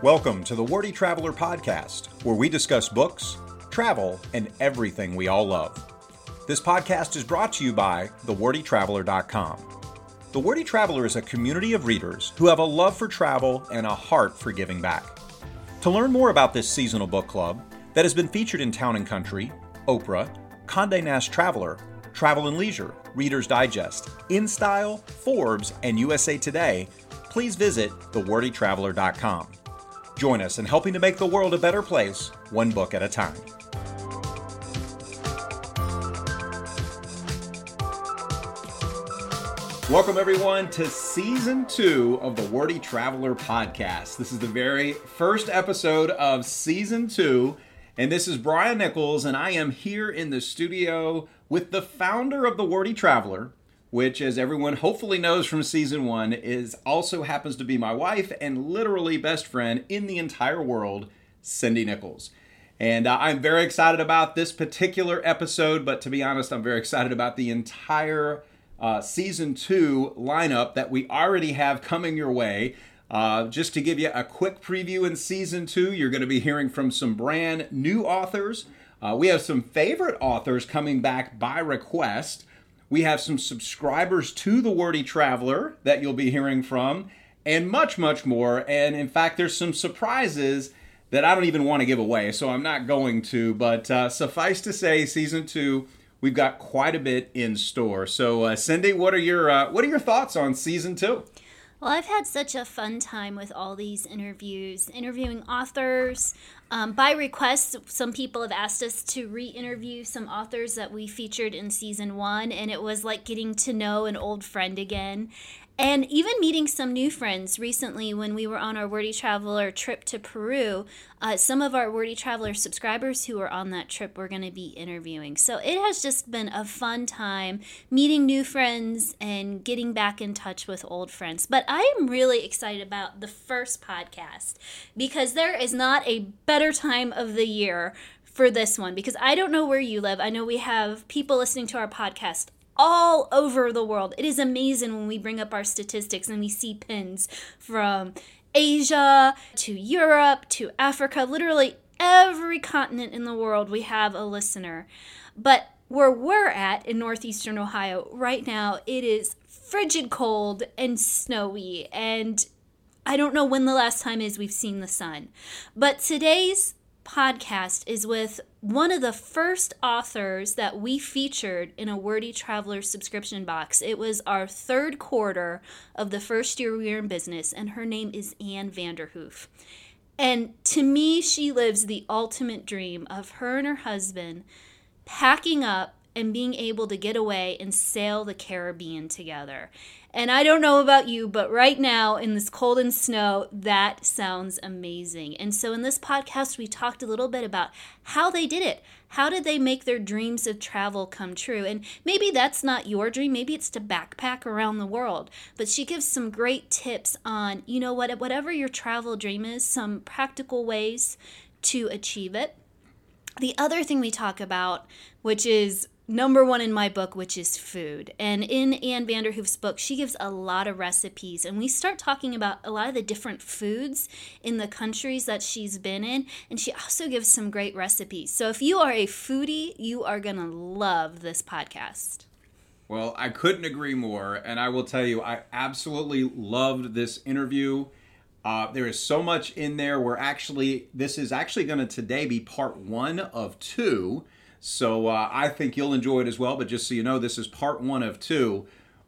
Welcome to the Wordy Traveler Podcast, where we discuss books, travel, and everything we all love. This podcast is brought to you by thewordytraveler.com. The Wordy Traveler is a community of readers who have a love for travel and a heart for giving back. To learn more about this seasonal book club that has been featured in Town and Country, Oprah, Condé Nast Traveler, Travel and Leisure, Reader's Digest, InStyle, Forbes, and USA Today, please visit thewordytraveler.com. Join us in helping to make the world a better place, one book at a time. Welcome, everyone, to season two of the Wordy Traveler podcast. This is the very first episode of season two, and this is Brian Nichols, and I am here in the studio with the founder of the Wordy Traveler, which, as everyone hopefully knows from season one, is also happens to be my wife and literally best friend in the entire world, Cindy Nichols. And uh, I'm very excited about this particular episode, but to be honest, I'm very excited about the entire uh, season two lineup that we already have coming your way. Uh, just to give you a quick preview in season two, you're going to be hearing from some brand new authors. Uh, we have some favorite authors coming back by request. We have some subscribers to the Wordy Traveler that you'll be hearing from, and much, much more. And in fact, there's some surprises that I don't even want to give away, so I'm not going to. But uh, suffice to say, season two we've got quite a bit in store. So, uh, Cindy, what are your uh, what are your thoughts on season two? Well, I've had such a fun time with all these interviews, interviewing authors. Um, by request, some people have asked us to re interview some authors that we featured in season one, and it was like getting to know an old friend again and even meeting some new friends recently when we were on our Wordy Traveler trip to Peru. Uh, some of our Wordy Traveler subscribers who were on that trip we're going to be interviewing. So it has just been a fun time meeting new friends and getting back in touch with old friends. But I am really excited about the first podcast because there is not a better time of the year for this one because I don't know where you live. I know we have people listening to our podcast all over the world. It is amazing when we bring up our statistics and we see pins from Asia to Europe to Africa, literally every continent in the world, we have a listener. But where we're at in northeastern Ohio right now, it is frigid cold and snowy, and I don't know when the last time is we've seen the sun. But today's podcast is with one of the first authors that we featured in a Wordy Traveler subscription box. It was our third quarter of the first year we were in business, and her name is Ann Vanderhoof. And to me, she lives the ultimate dream of her and her husband packing up and being able to get away and sail the Caribbean together. And I don't know about you, but right now in this cold and snow, that sounds amazing. And so in this podcast, we talked a little bit about how they did it. How did they make their dreams of travel come true? And maybe that's not your dream. Maybe it's to backpack around the world. But she gives some great tips on, you know what, whatever your travel dream is, some practical ways to achieve it. The other thing we talk about, which is number one in my book, which is food. And in Ann Vanderhoof's book, she gives a lot of recipes. And we start talking about a lot of the different foods in the countries that she's been in. And she also gives some great recipes. So if you are a foodie, you are going to love this podcast. Well, I couldn't agree more. And I will tell you, I absolutely loved this interview. Uh, there is so much in there. We're actually, this is actually going to today be part one of two so uh, I think you'll enjoy it as well. But just so you know, this is part one of two.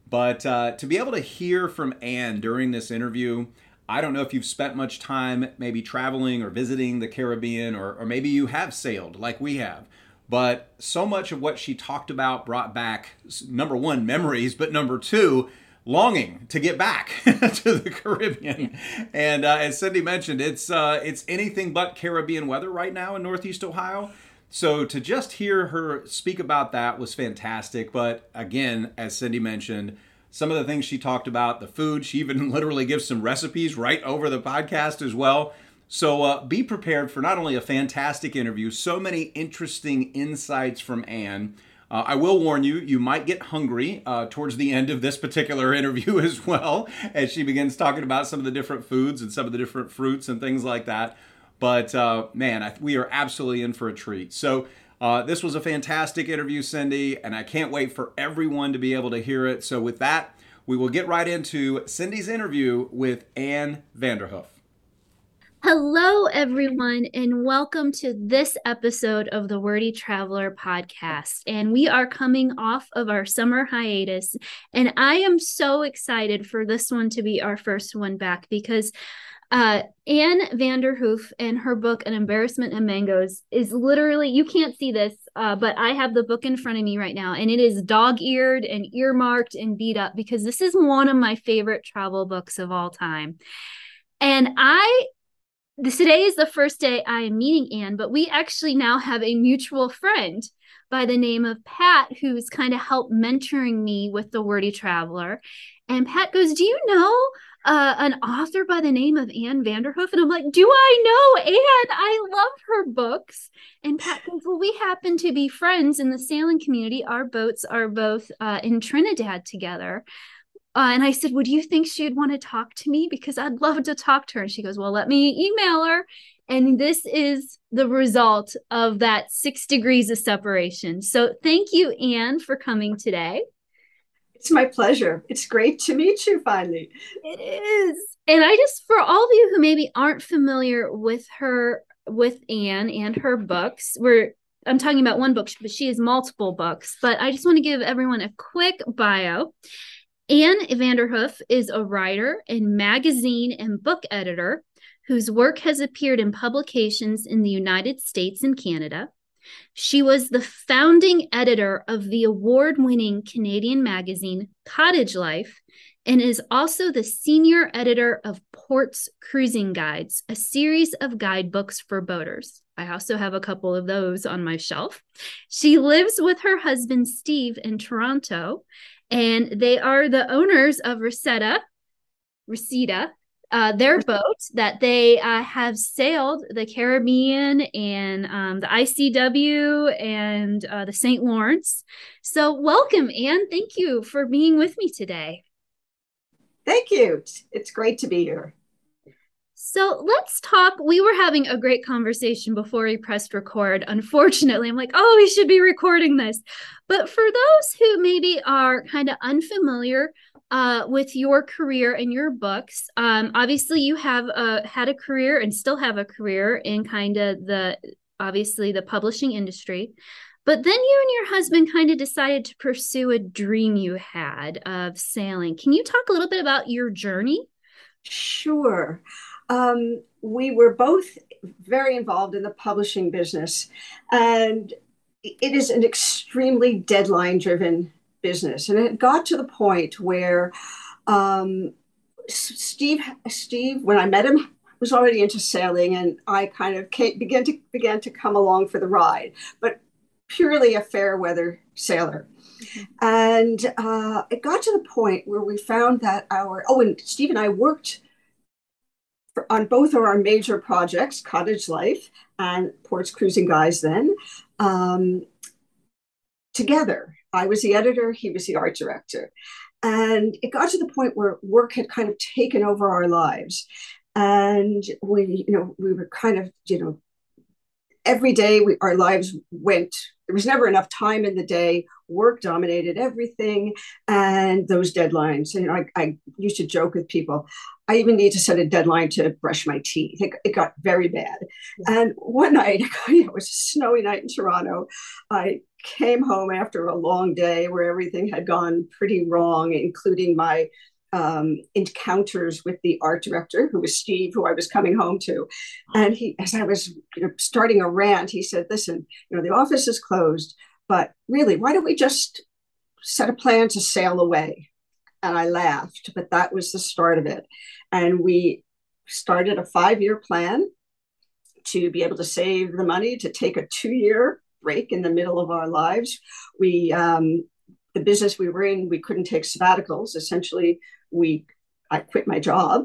But uh, to be able to hear from Ann during this interview, I don't know if you've spent much time maybe traveling or visiting the Caribbean, or, or maybe you have sailed like we have. But so much of what she talked about brought back number one, memories, but number two, longing to get back to the Caribbean. And uh, as Cindy mentioned, it's uh, it's anything but Caribbean weather right now in Northeast Ohio. So to just hear her speak about that was fantastic. But again, as Cindy mentioned, some of the things she talked about, the food, she even literally gives some recipes right over the podcast as well. So uh, be prepared for not only a fantastic interview, so many interesting insights from Ann. Uh, I will warn you, you might get hungry uh, towards the end of this particular interview as well, as she begins talking about some of the different foods and some of the different fruits and things like that. But uh, man, I, we are absolutely in for a treat. So, uh, this was a fantastic interview, Cindy, and I can't wait for everyone to be able to hear it. So, with that, we will get right into Cindy's interview with Ann Vanderhoof. Hello, everyone, and welcome to this episode of the Wordy Traveler podcast. And we are coming off of our summer hiatus, and I am so excited for this one to be our first one back because uh, Ann Vanderhoof and her book An Embarrassment and Mangoes is literally you can't see this, uh, but I have the book in front of me right now, and it is dog-eared and earmarked and beat up because this is one of my favorite travel books of all time. And I this, today is the first day I am meeting Ann, but we actually now have a mutual friend by the name of Pat, who's kind of helped mentoring me with the Wordy Traveler. And Pat goes, Do you know uh, an author by the name of Ann Vanderhoof? And I'm like, Do I know Ann? I love her books. And Pat goes, Well, we happen to be friends in the sailing community. Our boats are both uh, in Trinidad together. Uh, and I said, Would you think she'd want to talk to me? Because I'd love to talk to her. And she goes, Well, let me email her. And this is the result of that six degrees of separation. So thank you, Ann, for coming today. It's my pleasure. It's great to meet you finally. It is. And I just, for all of you who maybe aren't familiar with her, with Ann and her books, we're I'm talking about one book, but she has multiple books. But I just want to give everyone a quick bio. Ann Vanderhoof is a writer and magazine and book editor whose work has appeared in publications in the United States and Canada. She was the founding editor of the award winning Canadian magazine Cottage Life and is also the senior editor of Ports Cruising Guides, a series of guidebooks for boaters. I also have a couple of those on my shelf. She lives with her husband Steve in Toronto and they are the owners of Resetta, Reseda, uh, their boat that they uh, have sailed the Caribbean and um, the ICW and uh, the St. Lawrence. So, welcome, Ann. Thank you for being with me today. Thank you. It's great to be here. So let's talk. We were having a great conversation before we pressed record. Unfortunately, I'm like, oh, we should be recording this. But for those who maybe are kind of unfamiliar uh, with your career and your books, um, obviously you have uh, had a career and still have a career in kind of the obviously the publishing industry. But then you and your husband kind of decided to pursue a dream you had of sailing. Can you talk a little bit about your journey? Sure um, we were both very involved in the publishing business, and it is an extremely deadline driven business. And it got to the point where um, Steve, Steve, when I met him, was already into sailing, and I kind of came, began to began to come along for the ride, but purely a fair weather sailor. Mm-hmm. And uh, it got to the point where we found that our oh, and Steve and I worked for, on both of our major projects, Cottage Life and Ports Cruising Guides, then um, together. I was the editor, he was the art director. And it got to the point where work had kind of taken over our lives. And we, you know, we were kind of, you know, every day we, our lives went there was never enough time in the day. Work dominated everything and those deadlines and I, I used to joke with people i even need to set a deadline to brush my teeth. It, it got very bad. And one night it was a snowy night in toronto. I came home after a long day where everything had gone pretty wrong including my um, encounters with the art director, who was Steve, who I was coming home to. And he, as I was you know, starting a rant, he said, "Listen, you know, the office is closed, but really, why don't we just set a plan to sail away?" And I laughed, but that was the start of it. And we started a five-year plan to be able to save the money to take a two-year break in the middle of our lives. We um, the business we were in, we couldn't take sabbaticals. Essentially, we I quit my job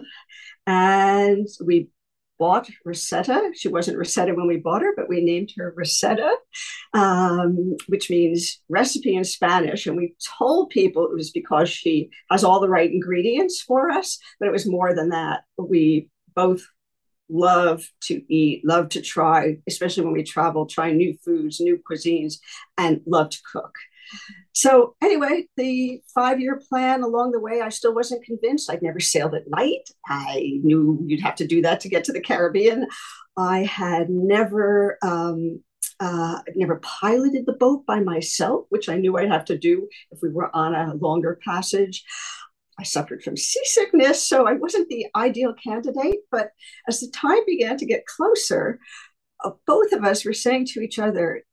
and we bought Rosetta. She wasn't Rosetta when we bought her, but we named her Rosetta, um, which means recipe in Spanish. And we told people it was because she has all the right ingredients for us, but it was more than that. We both love to eat, love to try, especially when we travel, try new foods, new cuisines, and love to cook. So anyway, the five-year plan along the way, I still wasn't convinced. I'd never sailed at night. I knew you'd have to do that to get to the Caribbean. I had never um, uh, never piloted the boat by myself, which I knew I'd have to do if we were on a longer passage. I suffered from seasickness, so I wasn't the ideal candidate. But as the time began to get closer, uh, both of us were saying to each other,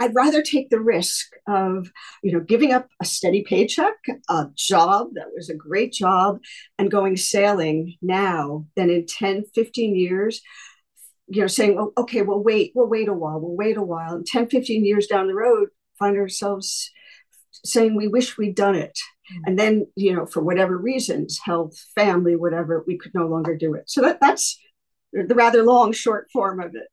I'd rather take the risk of, you know, giving up a steady paycheck, a job that was a great job, and going sailing now than in 10, 15 years, you know, saying, well, okay, we'll wait, we'll wait a while, we'll wait a while. And 10, 15 years down the road, find ourselves saying we wish we'd done it. Mm-hmm. And then, you know, for whatever reasons, health, family, whatever, we could no longer do it. So that, that's the rather long short form of it.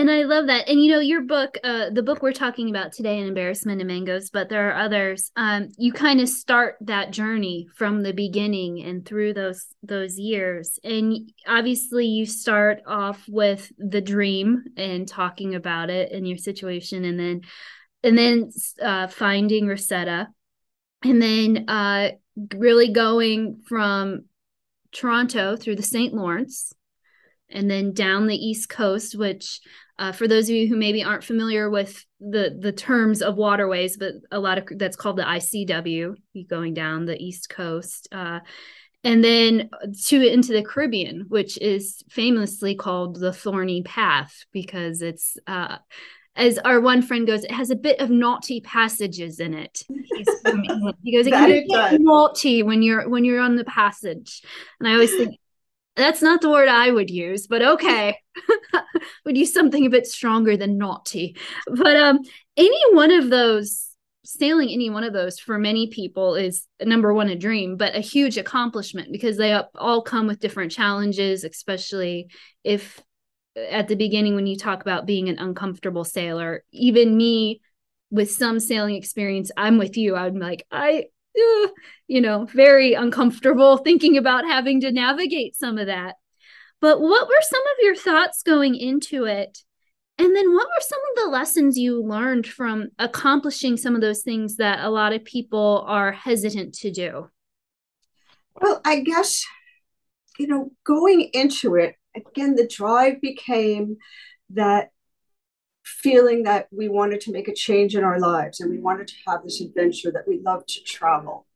And I love that. And you know, your book, uh, the book we're talking about today, An Embarrassment of Mangoes, but there are others. Um, you kind of start that journey from the beginning and through those those years. And obviously you start off with the dream and talking about it and your situation and then and then uh, finding Rosetta. And then uh, really going from Toronto through the St. Lawrence and then down the east coast which uh, for those of you who maybe aren't familiar with the the terms of waterways but a lot of that's called the icw going down the east coast uh, and then to into the caribbean which is famously called the thorny path because it's uh, as our one friend goes, it has a bit of naughty passages in it. he goes, it can get naughty when you're when you're on the passage. And I always think that's not the word I would use, but okay. would use something a bit stronger than naughty. But um any one of those sailing any one of those for many people is number one a dream but a huge accomplishment because they all come with different challenges especially if at the beginning when you talk about being an uncomfortable sailor even me with some sailing experience i'm with you i'm like i uh, you know, very uncomfortable thinking about having to navigate some of that. But what were some of your thoughts going into it? And then what were some of the lessons you learned from accomplishing some of those things that a lot of people are hesitant to do? Well, I guess, you know, going into it, again, the drive became that feeling that we wanted to make a change in our lives and we wanted to have this adventure that we loved to travel.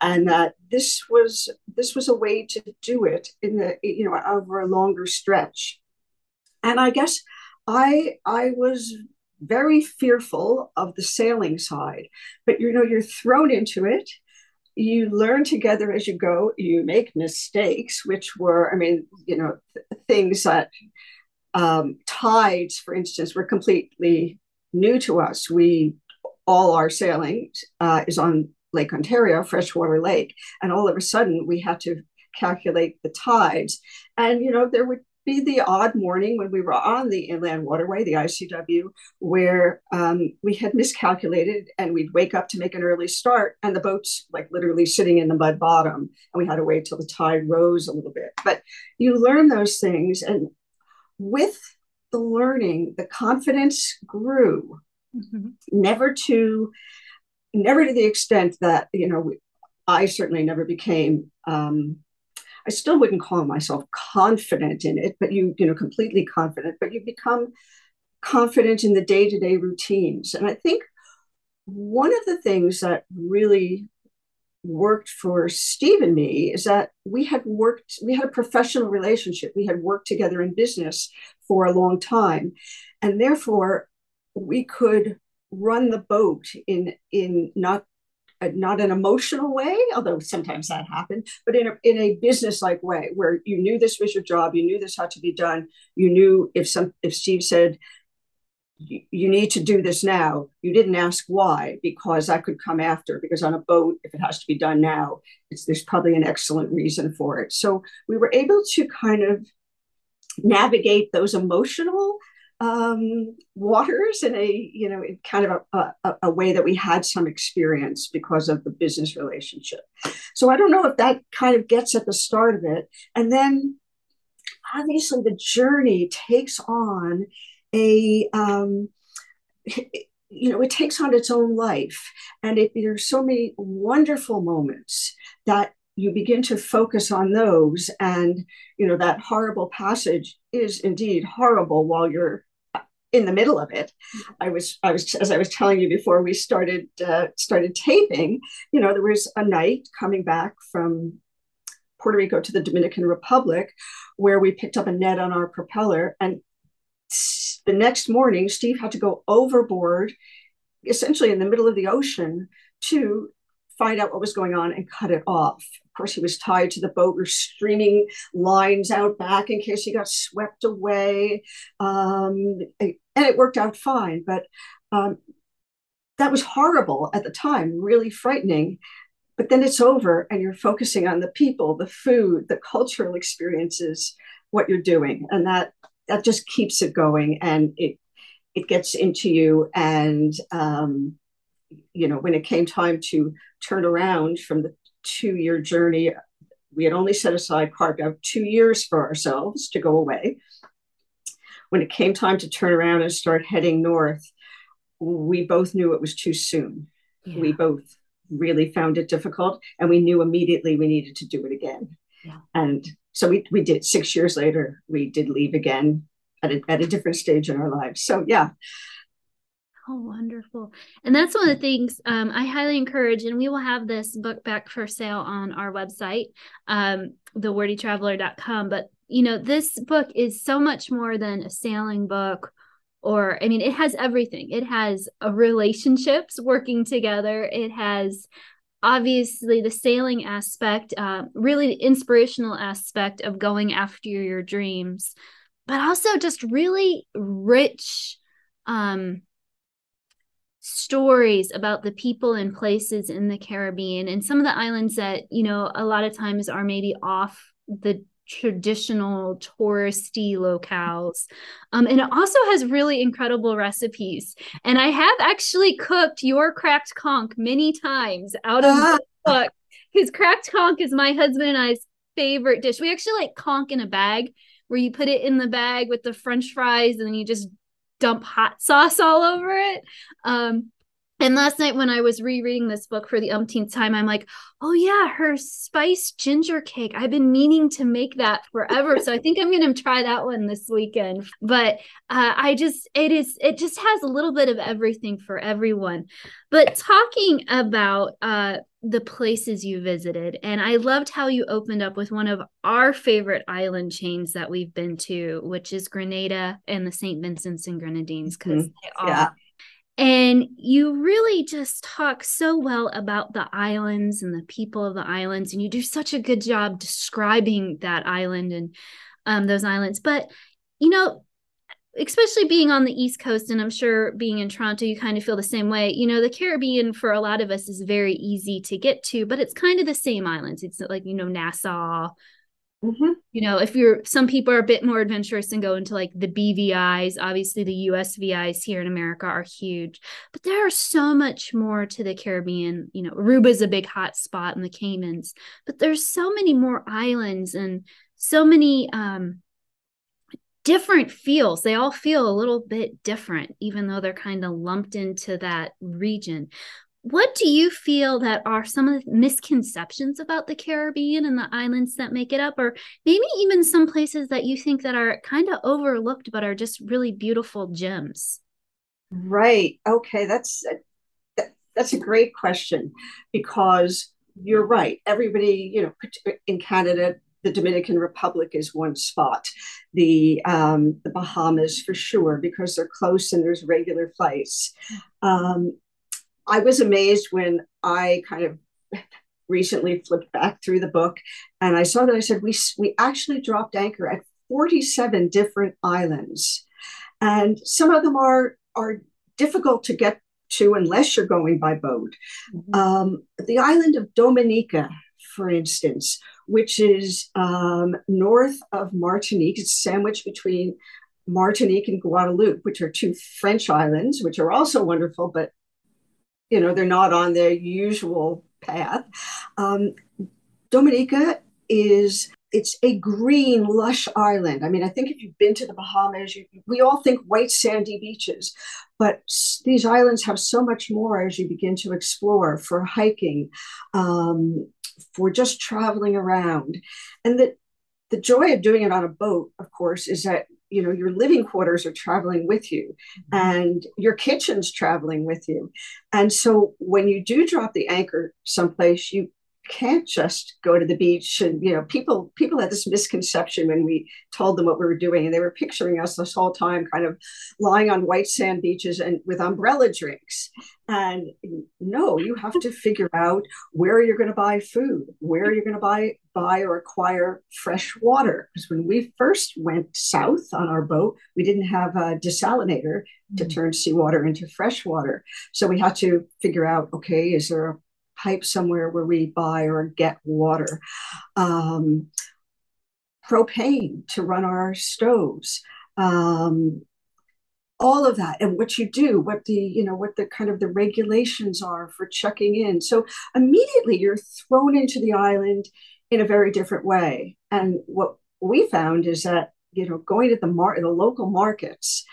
And that this was this was a way to do it in the you know over a longer stretch. And i guess i i was very fearful of the sailing side but you know you're thrown into it. You learn together as you go. You make mistakes which were i mean you know th- things that um, tides, for instance, were completely new to us. We all our sailing uh, is on Lake Ontario, freshwater lake, and all of a sudden we had to calculate the tides. And you know there would be the odd morning when we were on the inland waterway, the ICW, where um, we had miscalculated and we'd wake up to make an early start and the boat's like literally sitting in the mud bottom and we had to wait till the tide rose a little bit. But you learn those things and with the learning, the confidence grew, mm-hmm. never to never to the extent that you know I certainly never became. Um, I still wouldn't call myself confident in it, but you you know completely confident. But you become confident in the day to day routines, and I think one of the things that really worked for Steve and me is that we had worked, we had a professional relationship. We had worked together in business for a long time. And therefore, we could run the boat in in not uh, not an emotional way, although sometimes that happened, but in a, in a business like way where you knew this was your job, you knew this had to be done, you knew if some if Steve said you need to do this now. You didn't ask why, because I could come after. Because on a boat, if it has to be done now, there's probably an excellent reason for it. So we were able to kind of navigate those emotional um, waters in a you know in kind of a, a, a, way that we had some experience because of the business relationship. So I don't know if that kind of gets at the start of it, and then obviously the journey takes on a um, you know it takes on its own life. And it, there's so many wonderful moments that you begin to focus on those. And you know that horrible passage is indeed horrible while you're in the middle of it. I was i was as i was telling you before we started uh, started taping you know there was a night coming back from puerto rico to the dominican republic where we picked up a net on our propeller and the next morning steve had to go overboard essentially in the middle of the ocean to find out what was going on and cut it off. Of course, he was tied to the boat, with streaming lines out back in case he got swept away. Um, and it worked out fine, but um, that was horrible at the time, really frightening. But then it's over, and you're focusing on the people, the food, the cultural experiences, what you're doing, and that that just keeps it going, and it it gets into you, and um, you know, when it came time to turn around from the two year journey, we had only set aside, carved out two years for ourselves to go away. When it came time to turn around and start heading north, we both knew it was too soon. Yeah. We both really found it difficult, and we knew immediately we needed to do it again. Yeah. And so we, we did. Six years later, we did leave again at a, at a different stage in our lives. So, yeah, Oh, wonderful. And that's one of the things um, I highly encourage. And we will have this book back for sale on our website, um, thewordytraveler.com. But, you know, this book is so much more than a sailing book or i mean it has everything it has relationships working together it has obviously the sailing aspect uh, really the inspirational aspect of going after your dreams but also just really rich um stories about the people and places in the Caribbean and some of the islands that, you know, a lot of times are maybe off the traditional touristy locales. Um, and it also has really incredible recipes. And I have actually cooked your cracked conch many times out of the book because cracked conch is my husband and I's favorite dish. We actually like conch in a bag where you put it in the bag with the french fries and then you just dump hot sauce all over it. Um, and last night when I was rereading this book for the umpteenth time, I'm like, oh yeah, her spice ginger cake. I've been meaning to make that forever. so I think I'm going to try that one this weekend. But uh, I just, it is, it just has a little bit of everything for everyone. But talking about uh, the places you visited, and I loved how you opened up with one of our favorite island chains that we've been to, which is Grenada and the St. Vincent's and Grenadines, because mm-hmm. they are. Yeah and you really just talk so well about the islands and the people of the islands. And you do such a good job describing that island and um, those islands. But, you know, especially being on the East Coast, and I'm sure being in Toronto, you kind of feel the same way. You know, the Caribbean for a lot of us is very easy to get to, but it's kind of the same islands. It's like, you know, Nassau, Mm-hmm. You know, if you're some people are a bit more adventurous and go into like the BVIs, obviously the USVIs here in America are huge, but there are so much more to the Caribbean. You know, Aruba's a big hot spot in the Caymans, but there's so many more islands and so many um different feels. They all feel a little bit different, even though they're kind of lumped into that region what do you feel that are some of the misconceptions about the Caribbean and the islands that make it up or maybe even some places that you think that are kind of overlooked but are just really beautiful gems? Right. Okay, that's that, that's a great question because you're right. Everybody, you know, in Canada, the Dominican Republic is one spot. The um, the Bahamas for sure because they're close and there's regular flights. Um, I was amazed when I kind of recently flipped back through the book and I saw that I said we we actually dropped anchor at 47 different islands. And some of them are are difficult to get to unless you're going by boat. Mm-hmm. Um, the island of Dominica, for instance, which is um, north of Martinique, it's sandwiched between Martinique and Guadeloupe, which are two French islands, which are also wonderful, but you know they're not on their usual path. Um, Dominica is it's a green, lush island. I mean, I think if you've been to the Bahamas, you, we all think white sandy beaches, but these islands have so much more as you begin to explore for hiking, um, for just traveling around, and the the joy of doing it on a boat, of course, is that you know your living quarters are traveling with you mm-hmm. and your kitchen's traveling with you and so when you do drop the anchor someplace you can't just go to the beach and you know people people had this misconception when we told them what we were doing and they were picturing us this whole time kind of lying on white sand beaches and with umbrella drinks and no you have to figure out where you're going to buy food where you're going to buy buy or acquire fresh water because when we first went south on our boat we didn't have a desalinator to mm. turn seawater into fresh water so we had to figure out okay is there a pipe somewhere where we buy or get water. Um, propane to run our stoves. Um, all of that and what you do what the you know what the kind of the regulations are for checking in so immediately you're thrown into the island in a very different way and what we found is that you know going to the mar- the local markets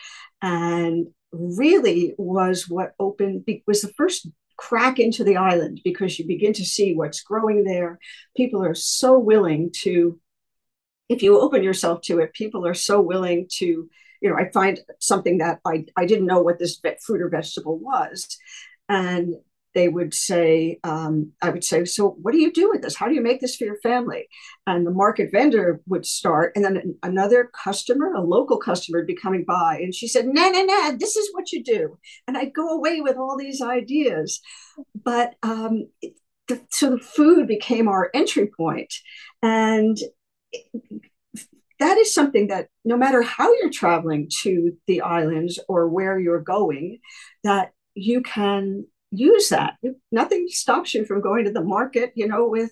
and really was what opened was the first crack into the island because you begin to see what's growing there. People are so willing to, if you open yourself to it, people are so willing to, you know, I find something that I, I didn't know what this fruit or vegetable was. And they would say, um, I would say, so what do you do with this? How do you make this for your family? And the market vendor would start, and then another customer, a local customer, would be coming by, and she said, "No, no, no, this is what you do." And I'd go away with all these ideas, but um, the, so the food became our entry point, and. that is something that no matter how you're traveling to the islands or where you're going that you can use that. Nothing stops you from going to the market, you know, with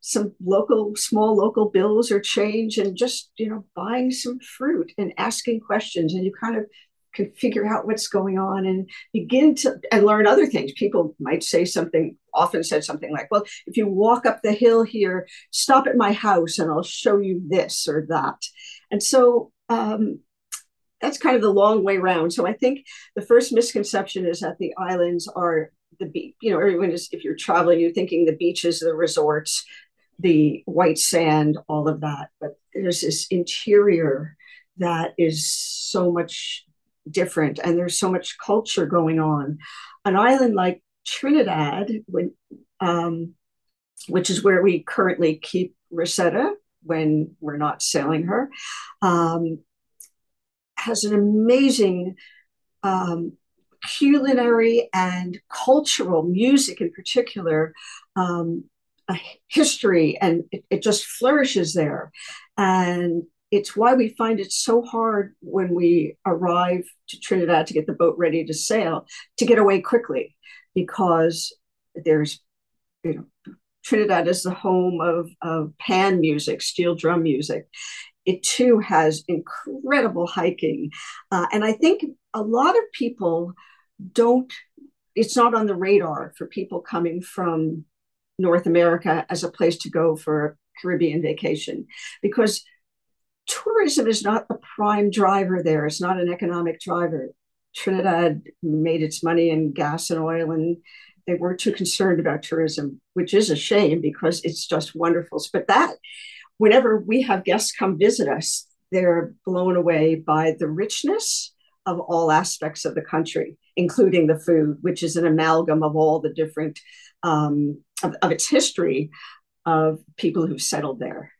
some local, small local bills or change and just, you know, buying some fruit and asking questions. And you kind of can figure out what's going on and begin to and learn other things. People might say something, often said something like, well, if you walk up the hill here, stop at my house and I'll show you this or that. And so um, that's kind of the long way round. So I think the first misconception is that the islands are the beach. You know, everyone is if you're traveling, you're thinking the beaches, the resorts, the white sand, all of that. But there's this interior that is so much different, and there's so much culture going on. An island like Trinidad, when, um, which is where we currently keep Rosetta when we're not sailing her, um, has an amazing um, culinary and cultural music in particular um, a history and it, it, just flourishes there and it's why we find it so hard when we arrive to trinidad to get the boat ready to sail to get away quickly because there's you know trinidad is the home of, of pan music steel drum music it too has incredible hiking. Uh, and I think a lot of people don't, it's not on the radar for people coming from North America as a place to go for a Caribbean vacation because tourism is not the prime driver there. It's not an economic driver. Trinidad made its money in gas and oil, and they weren't too concerned about tourism, which is a shame because it's just wonderful. But that whenever we have guests come visit us, they're blown away by the richness of all aspects of the country, including the food, which is an amalgam of all the different um, of, of its history of people who've settled there.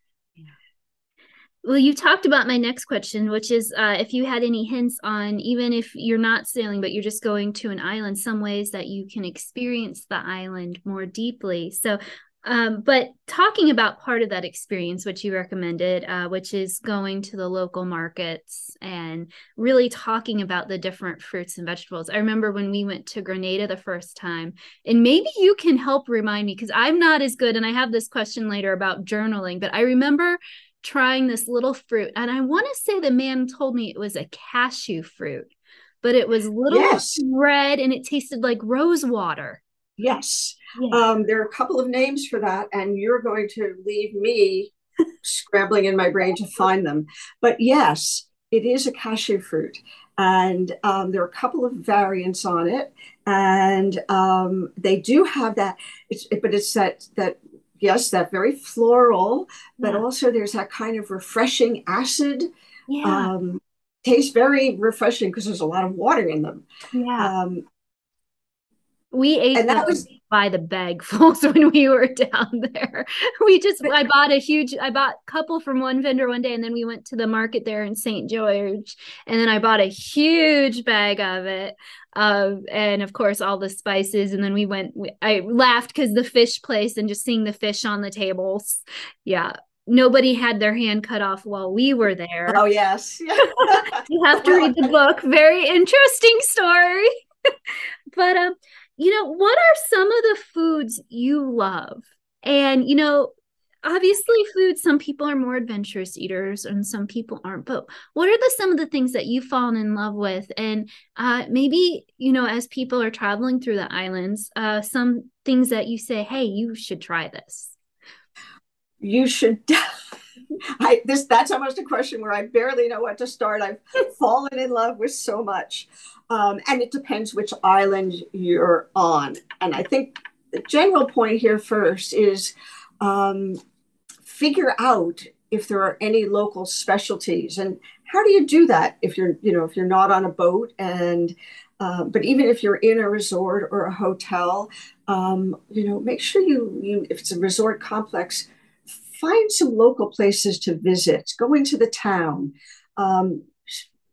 Well, you talked about my next question, which is uh, if you had any hints on, even if you're not sailing, but you're just going to an island, some ways that you can experience the island more deeply. So, Um, but talking about part of that experience, which you recommended, uh, which is going to the local markets and really talking about the different fruits and vegetables. I remember when we went to Grenada the first time, and maybe you can help remind me because I'm not as good. And I have this question later about journaling, but I remember trying this little fruit, and I want to say the man told me it was a cashew fruit, but it was little yes. red and it tasted like rose water. Yes. Yeah. Um, there are a couple of names for that, and you're going to leave me scrambling in my brain to find them. But yes, it is a cashew fruit. And um, there are a couple of variants on it, and um, they do have that. It's, but it's that that yes, that very floral, but yeah. also there's that kind of refreshing acid. Yeah. Um, tastes very refreshing because there's a lot of water in them. Yeah. Um, we ate and that was by the bagfuls when we were down there. We just I bought a huge I bought a couple from one vendor one day and then we went to the market there in St. George and then I bought a huge bag of it. Uh, and of course all the spices and then we went we, I laughed cuz the fish place and just seeing the fish on the tables. Yeah. Nobody had their hand cut off while we were there. Oh yes. you have to read the book. Very interesting story. but um you know, what are some of the foods you love? And, you know, obviously food some people are more adventurous eaters and some people aren't but what are the some of the things that you've fallen in love with and uh, maybe you know as people are traveling through the islands uh, some things that you say hey you should try this you should I this that's almost a question where I barely know what to start. I've fallen in love with so much. Um, and it depends which island you're on. And I think the general point here first is um, figure out if there are any local specialties. And how do you do that if you're you know if you're not on a boat and uh, but even if you're in a resort or a hotel um, you know make sure you, you if it's a resort complex find some local places to visit. Go into the town. Um,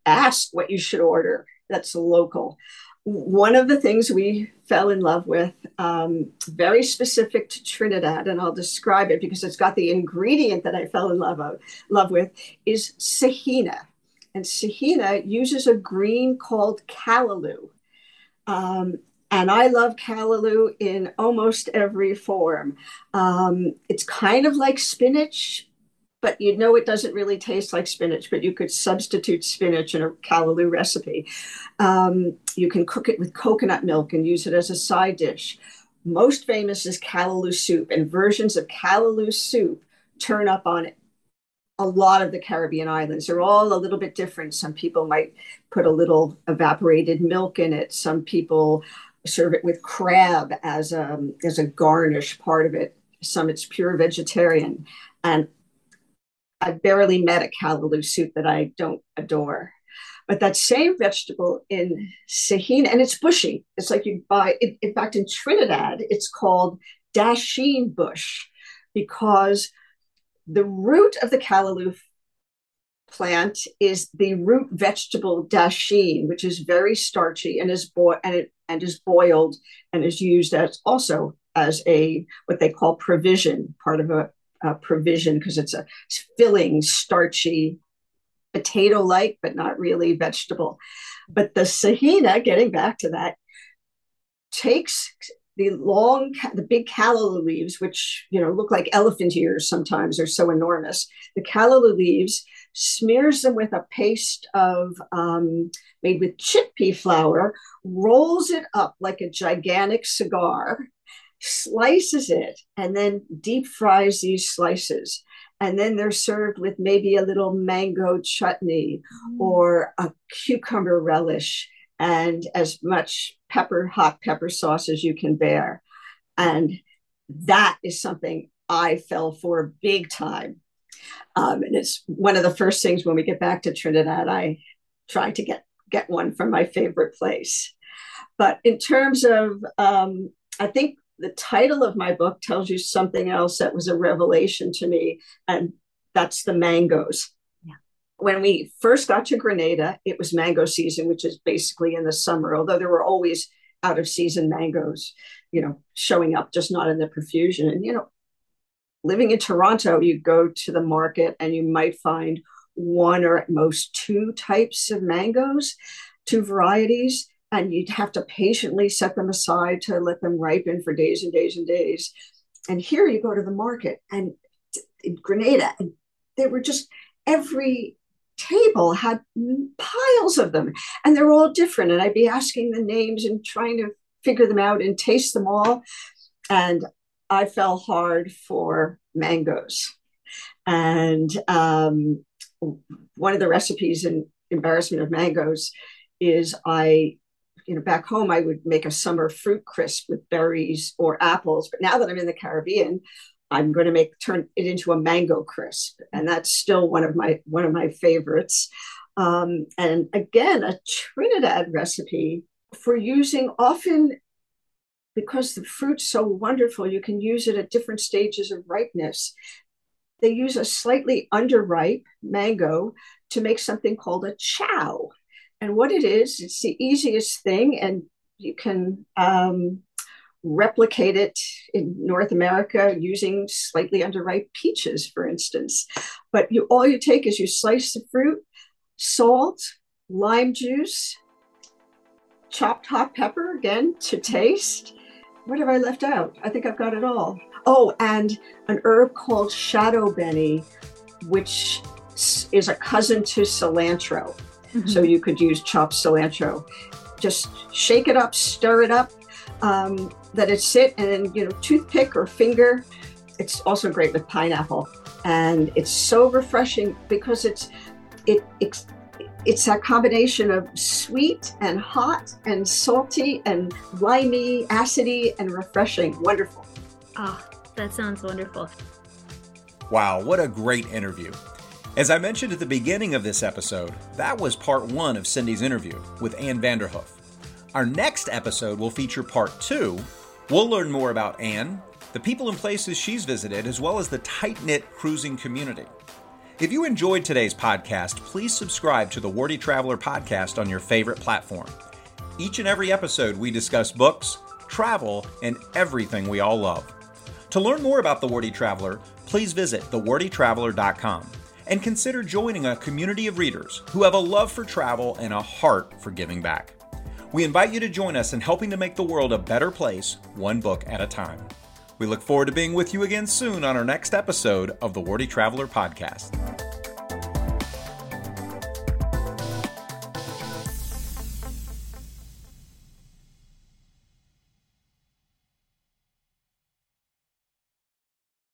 ask what you should order that's local. One of the things we fell in love with, um, very specific to Trinidad, and I'll describe it because it's got the ingredient that I fell in love, of, love with, is sahina. And sahina uses a green called callaloo. Um, and I love callaloo in almost every form. Um, it's kind of like spinach, but you know it doesn't really taste like spinach, but you could substitute spinach in a callaloo recipe. Um, you can cook it with coconut milk and use it as a side dish. Most famous is callaloo soup, and versions of callaloo soup turn up on a lot of the Caribbean islands. They're all a little bit different. Some people might put a little evaporated milk in it. Some people serve it with crab as a, as a garnish part of it. Some it's pure vegetarian. And I barely met a callaloo soup that I don't adore. But that same vegetable in Sahina, and it's bushy. It's like you buy, it, in fact, in Trinidad, it's called dasheen bush because the root of the callaloo plant is the root vegetable dasheen, which is very starchy and is bo- and it and is boiled and is used as also as a what they call provision, part of a uh, provision because it's a filling, starchy, potato like, but not really vegetable. But the sahina, getting back to that, takes the long, the big callaloo leaves, which you know look like elephant ears sometimes, they're so enormous. The callaloo leaves smears them with a paste of um, made with chickpea flour, rolls it up like a gigantic cigar, slices it and then deep fries these slices. And then they're served with maybe a little mango chutney mm. or a cucumber relish and as much pepper, hot pepper sauce as you can bear. And that is something I fell for big time. Um, and it's one of the first things when we get back to Trinidad, I try to get, get one from my favorite place. But in terms of, um, I think the title of my book tells you something else that was a revelation to me, and that's the mangoes. Yeah. When we first got to Grenada, it was mango season, which is basically in the summer, although there were always out of season mangoes, you know, showing up, just not in the profusion. And, you know, living in Toronto, you go to the market and you might find one or at most two types of mangoes, two varieties, and you'd have to patiently set them aside to let them ripen for days and days and days. And here you go to the market and in Grenada, and they were just every table had piles of them and they're all different. And I'd be asking the names and trying to figure them out and taste them all. And I fell hard for mangoes. And um, one of the recipes in embarrassment of mangoes is I, you know, back home I would make a summer fruit crisp with berries or apples. But now that I'm in the Caribbean, I'm going to make turn it into a mango crisp, and that's still one of my one of my favorites. Um, and again, a Trinidad recipe for using often because the fruit's so wonderful, you can use it at different stages of ripeness. They use a slightly underripe mango to make something called a chow. And what it is, it's the easiest thing, and you can um, replicate it in North America using slightly underripe peaches, for instance. But you all you take is you slice the fruit, salt, lime juice, chopped hot pepper again to taste. What have I left out? I think I've got it all. Oh, and an herb called shado beni, which is a cousin to cilantro. Mm-hmm. So you could use chopped cilantro. Just shake it up, stir it up, um, let it sit, and then you know, toothpick or finger. It's also great with pineapple, and it's so refreshing because it's it it's it's that combination of sweet and hot and salty and limey, acidy and refreshing. Wonderful. Ah, oh, that sounds wonderful. Wow, what a great interview. As I mentioned at the beginning of this episode, that was part one of Cindy's interview with Ann Vanderhoof. Our next episode will feature part two. We'll learn more about Ann, the people and places she's visited, as well as the tight knit cruising community. If you enjoyed today's podcast, please subscribe to the Wordy Traveler podcast on your favorite platform. Each and every episode, we discuss books, travel, and everything we all love. To learn more about the Wordy Traveler, please visit thewordytraveler.com and consider joining a community of readers who have a love for travel and a heart for giving back. We invite you to join us in helping to make the world a better place, one book at a time. We look forward to being with you again soon on our next episode of the Wordy Traveler Podcast.